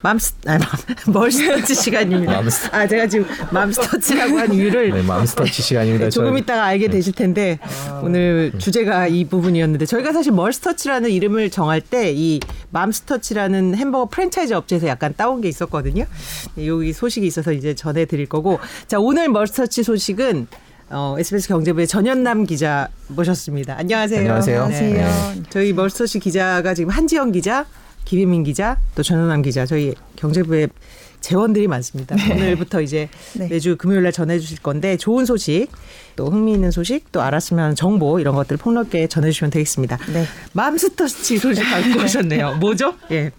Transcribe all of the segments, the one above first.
맘스 아니 멀스터치 시간입니다. 맘스- 아 제가 지금 맘스터치라고 한 이유를 네, 맘스터치 시간입니다. 네, 조금 저희- 있다가 알게 되실 텐데 오늘 주제가 이 부분이었는데 저희가 사실 멀스터치라는 이름을 정할 때 이 맘스터치라는 햄버거 프랜차이즈 업체에서 약간 따온 게 있었거든요. 네, 여기 소식이 있어서 이제 전해드릴 거고 자 오늘 멀스터치 소식은 어, SBS 경제부의 전현남 기자 모셨습니다. 안녕하세요. 안녕하세요. 안녕하세요. 저희 멀스터치 기자가 지금 한지영 기자, 김혜민 기자, 또 전현남 기자, 저희 경제부에 재원들이 많습니다. 오늘부터 이제 네. 매주 금요일 날 전해 주실 건데 좋은 소식, 또 흥미있는 소식, 또 알았으면 하는 정보 이런 것들 폭넓게 전해 주시면 되겠습니다. 네. 맘스터치 소식 갖고 오셨네요. 뭐죠? 예.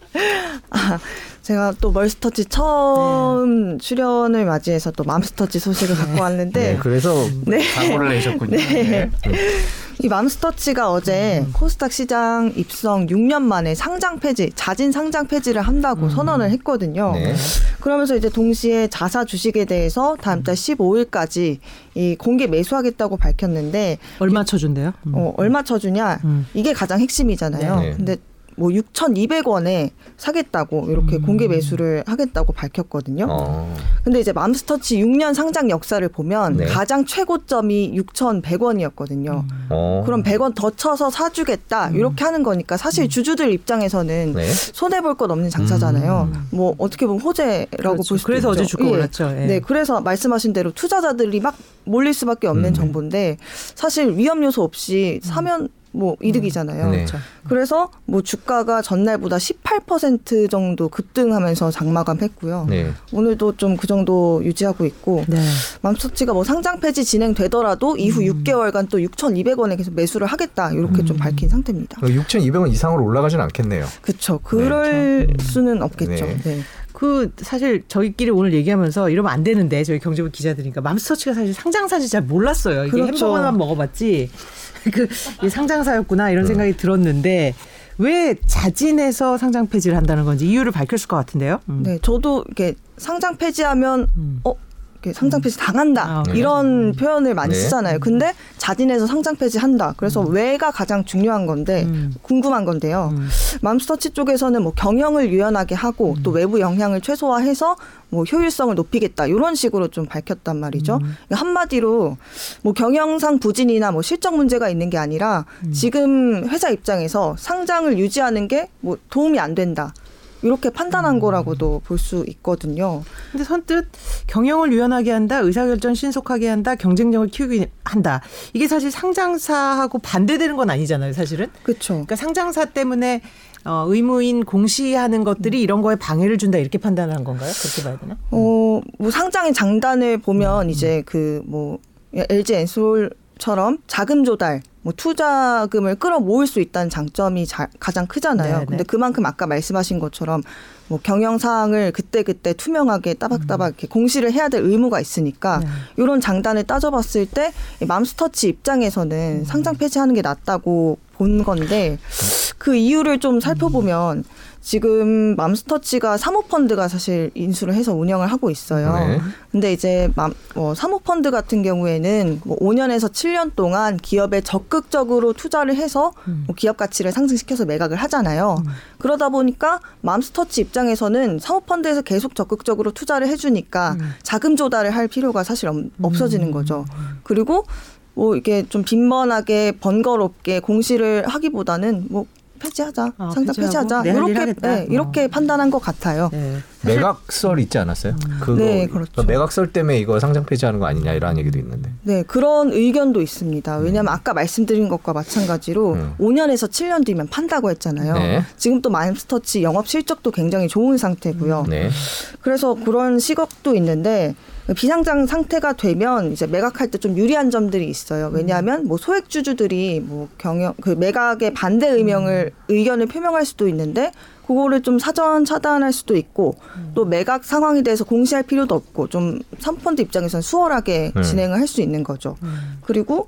아, 제가 또 멀스터치 처음 출연을 맞이해서 또 맘스터치 소식을 갖고 왔는데 네, 그래서 네. 사고를 내셨군요. 네. 이 맘스터치가 어제 코스닥 시장 입성 6년 만에 상장 폐지, 자진 상장 폐지를 한다고 선언을 했거든요. 네. 그러면서 이제 동시에 자사 주식에 대해서 다음 달 15일까지 이 공개 매수하겠다고 밝혔는데 얼마 쳐준대요? 음. 어, 얼마 쳐주냐 음. 이게 가장 핵심이잖아요. 네. 근데 뭐 6,200원에 사겠다고 이렇게 음. 공개 매수를 하겠다고 밝혔거든요. 어. 근데 이제 맘스터치 6년 상장 역사를 보면 네. 가장 최고점이 6,100원이었거든요. 어. 그럼 100원 더 쳐서 사주겠다 이렇게 하는 거니까 사실 주주들 입장에서는 네. 손해 볼 것 없는 장사잖아요. 뭐 어떻게 보면 호재라고 그렇죠. 볼 수도 그래서 있죠. 어제 주가 예. 올랐죠. 예. 네, 그래서 말씀하신 대로 투자자들이 막 몰릴 수밖에 없는 음. 정보인데 사실 위험 요소 없이 사면 뭐 이득이잖아요. 네. 그렇죠. 그래서 뭐 주가가 전날보다 18% 정도 급등하면서 장마감했고요. 네. 오늘도 좀 그 정도 유지하고 있고 네. 맘스터치가 뭐 상장 폐지 진행되더라도 이후 음. 6개월간 또 6,200원에 계속 매수를 하겠다 이렇게 좀 밝힌 상태입니다. 6,200원 이상으로 올라가진 않겠네요. 그렇죠. 그럴 음. 수는 없겠죠. 네. 네. 그 사실 저희끼리 오늘 얘기하면서 이러면 안 되는데 저희 경제부 기자들이니까 맘스터치가 사실 상장사인지 잘 몰랐어요. 이게 그렇죠. 햄버거만 먹어봤지 그 상장사였구나 이런 생각이 들었는데 왜 자진해서 상장 폐지를 한다는 건지 이유를 밝혔을 것 같은데요. 음. 네, 저도 이렇게 상장 폐지하면 음. 어 상장 폐지 당한다 아, 네. 이런 표현을 많이 네. 쓰잖아요. 근데 자진해서 상장 폐지한다. 그래서 왜가 가장 중요한 건데 음. 궁금한 건데요. 음. 맘스터치 쪽에서는 뭐 경영을 유연하게 하고 또 외부 영향을 최소화해서 뭐 효율성을 높이겠다 이런 식으로 좀 밝혔단 말이죠. 음. 그러니까 한마디로 뭐 경영상 부진이나 뭐 실적 문제가 있는 게 아니라 음. 지금 회사 입장에서 상장을 유지하는 게 뭐 도움이 안 된다. 이렇게 판단한 음. 거라고도 볼 수 있거든요. 근데 선뜻 경영을 유연하게 한다, 의사결정 신속하게 한다, 경쟁력을 키우기 한다. 이게 사실 상장사하고 반대되는 건 아니잖아요, 사실은. 그렇죠. 그러니까 상장사 때문에 어, 의무인 공시하는 것들이 이런 거에 방해를 준다 이렇게 판단한 건가요? 그렇게 봐야 되나? 어, 뭐 상장의 장단을 음. 보면 이제 그 뭐 LG 엔솔처럼 자금 조달, 뭐 투자금을 끌어모을 수 있다는 장점이 자, 가장 크잖아요. 네, 네. 근데 그만큼 아까 말씀하신 것처럼 뭐 경영 사항을 그때 그때 투명하게 따박따박 이렇게 공시를 해야 될 의무가 있으니까 음. 네. 이런 장단을 따져봤을 때이 맘스터치 음. 입장에서는 상장 폐지하는 게 낫다고 본 건데 그 이유를 좀 살펴보면 지금 맘스터치가 사모펀드가 사실 인수를 해서 운영을 하고 있어요. 네. 근데 이제 맘, 어, 사모펀드 같은 경우에는 뭐 5년에서 7년 동안 기업에 적극적으로 투자를 해서 음. 뭐 기업 가치를 상승시켜서 매각을 하잖아요. 그러다 보니까 맘스터치 입장에서는 사모펀드에서 계속 적극적으로 투자를 해주니까 음. 자금 조달을 할 필요가 사실 없- 없어지는 거죠. 그리고 뭐 이게 좀 빈번하게 번거롭게 공시를 하기보다는 뭐 폐지하자, 어, 상장 폐지하자 이렇게. 네, 이렇게 어. 판단한 것 같아요. 네. 매각설 있지 않았어요? 그거 네, 그렇죠. 그러니까 매각설 때문에 이거 상장 폐지하는 거 아니냐 이런 얘기도 있는데. 네, 그런 의견도 있습니다. 왜냐하면 아까 말씀드린 것과 마찬가지로 음. 5년에서 7년 뒤면 판다고 했잖아요. 네. 지금 또 맘스터치 영업 실적도 굉장히 좋은 상태고요. 네. 그래서 그런 시각도 있는데 비상장 상태가 되면 이제 매각할 때 좀 유리한 점들이 있어요. 왜냐하면 뭐 소액 주주들이 뭐 경영 그 매각에 반대 의명을 의견을 표명할 수도 있는데 그거를 좀 사전 차단할 수도 있고 또 매각 상황에 대해서 공시할 필요도 없고 좀 삼펀드 입장에서는 수월하게 음. 진행을 할 수 있는 거죠. 그리고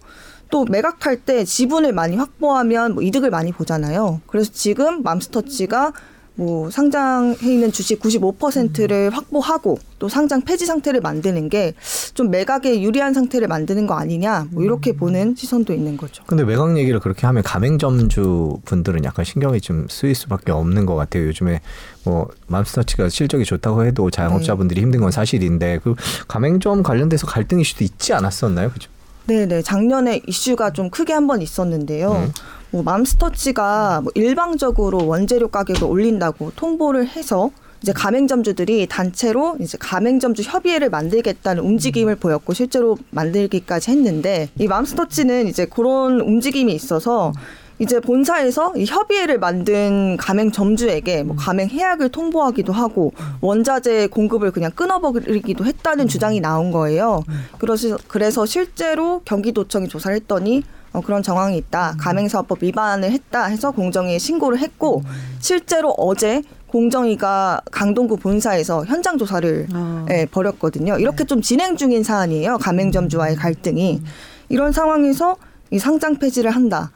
또 매각할 때 지분을 많이 확보하면 뭐 이득을 많이 보잖아요. 그래서 지금 맘스터치가 뭐뭐 상장해 있는 주식 95%를 확보하고 또 상장 폐지 상태를 만드는 게 좀 매각에 유리한 상태를 만드는 거 아니냐 뭐 이렇게 보는 시선도 있는 거죠. 근데 외곽 얘기를 그렇게 하면 가맹점주 분들은 약간 신경이 좀 쓰일 수밖에 없는 것 같아요. 요즘에 뭐 맘스터치가 실적이 좋다고 해도 자영업자분들이 힘든 건 사실인데 그 가맹점 관련돼서 갈등 이슈도 있지 않았었나요? 그죠? 네네 작년에 이슈가 좀 크게 한 번 있었는데요. 음. 뭐 맘스터치가 뭐 일방적으로 원재료 가격을 올린다고 통보를 해서 이제 가맹점주들이 단체로 이제 가맹점주 협의회를 만들겠다는 움직임을 보였고 실제로 만들기까지 했는데 이 맘스터치는 이제 그런 움직임이 있어서 이제 본사에서 이 협의회를 만든 가맹점주에게 뭐 가맹 해약을 통보하기도 하고 원자재 공급을 그냥 끊어버리기도 했다는 주장이 나온 거예요. 그래서 그래서 실제로 경기도청이 조사를 했더니 어, 그런 정황이 있다. 가맹사업법 위반을 했다 해서 공정위에 신고를 했고 실제로 어제 공정위가 강동구 본사에서 현장 조사를 아. 예, 벌였거든요. 이렇게 좀 진행 중인 사안이에요. 가맹점주와의 갈등이. 이런 상황에서 이 상장 폐지를 한다.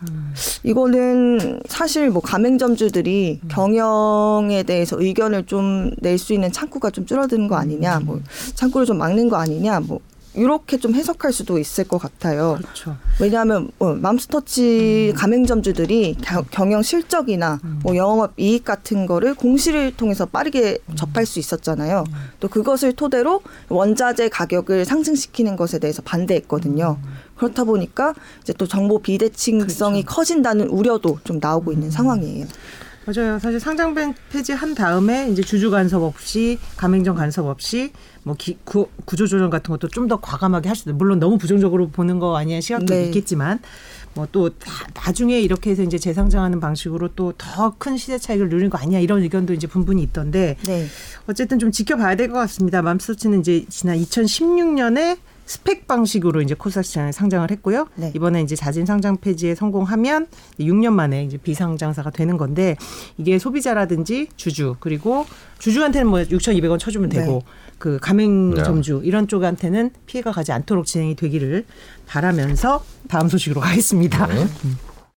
이거는 사실 뭐 가맹점주들이 경영에 대해서 의견을 좀 낼 수 있는 창구가 좀 줄어드는 거 아니냐, 뭐 창구를 좀 막는 거 아니냐, 뭐 이렇게 좀 해석할 수도 있을 것 같아요. 그렇죠. 왜냐하면 어, 맘스터치 가맹점주들이 겨- 경영 실적이나 뭐 영업 이익 같은 거를 공시를 통해서 빠르게 접할 수 있었잖아요. 또 그것을 토대로 원자재 가격을 상승시키는 것에 대해서 반대했거든요. 그렇다 보니까 이제 또 정보 비대칭성이 커진다는 우려도 좀 나오고 있는 상황이에요. 맞아요. 사실 상장 벤- 폐지한 다음에 이제 주주 간섭 없이 가맹점 간섭 없이 뭐 기, 구, 구조 조정 같은 것도 좀 더 과감하게 할 수도 물론 너무 부정적으로 보는 거 아니야 시각도 네. 있겠지만 뭐 또 나중에 이렇게 해서 이제 재상장하는 방식으로 또 더 큰 시대 차익을 누리는 거 아니야 이런 의견도 이제 분분히 있던데 네. 어쨌든 좀 지켜봐야 될 것 같습니다. 맘스터치는 이제 지난 2016년에 스펙 방식으로 이제 코스닥 시장에 상장을 했고요. 네. 이번에 이제 자진 상장 폐지에 성공하면 6년 만에 이제 비상장사가 되는 건데 이게 소비자라든지 주주 그리고 주주한테는 뭐 6,200원 쳐주면 되고 네. 그 가맹점주 네. 이런 쪽한테는 피해가 가지 않도록 진행이 되기를 바라면서 다음 소식으로 가겠습니다. 네.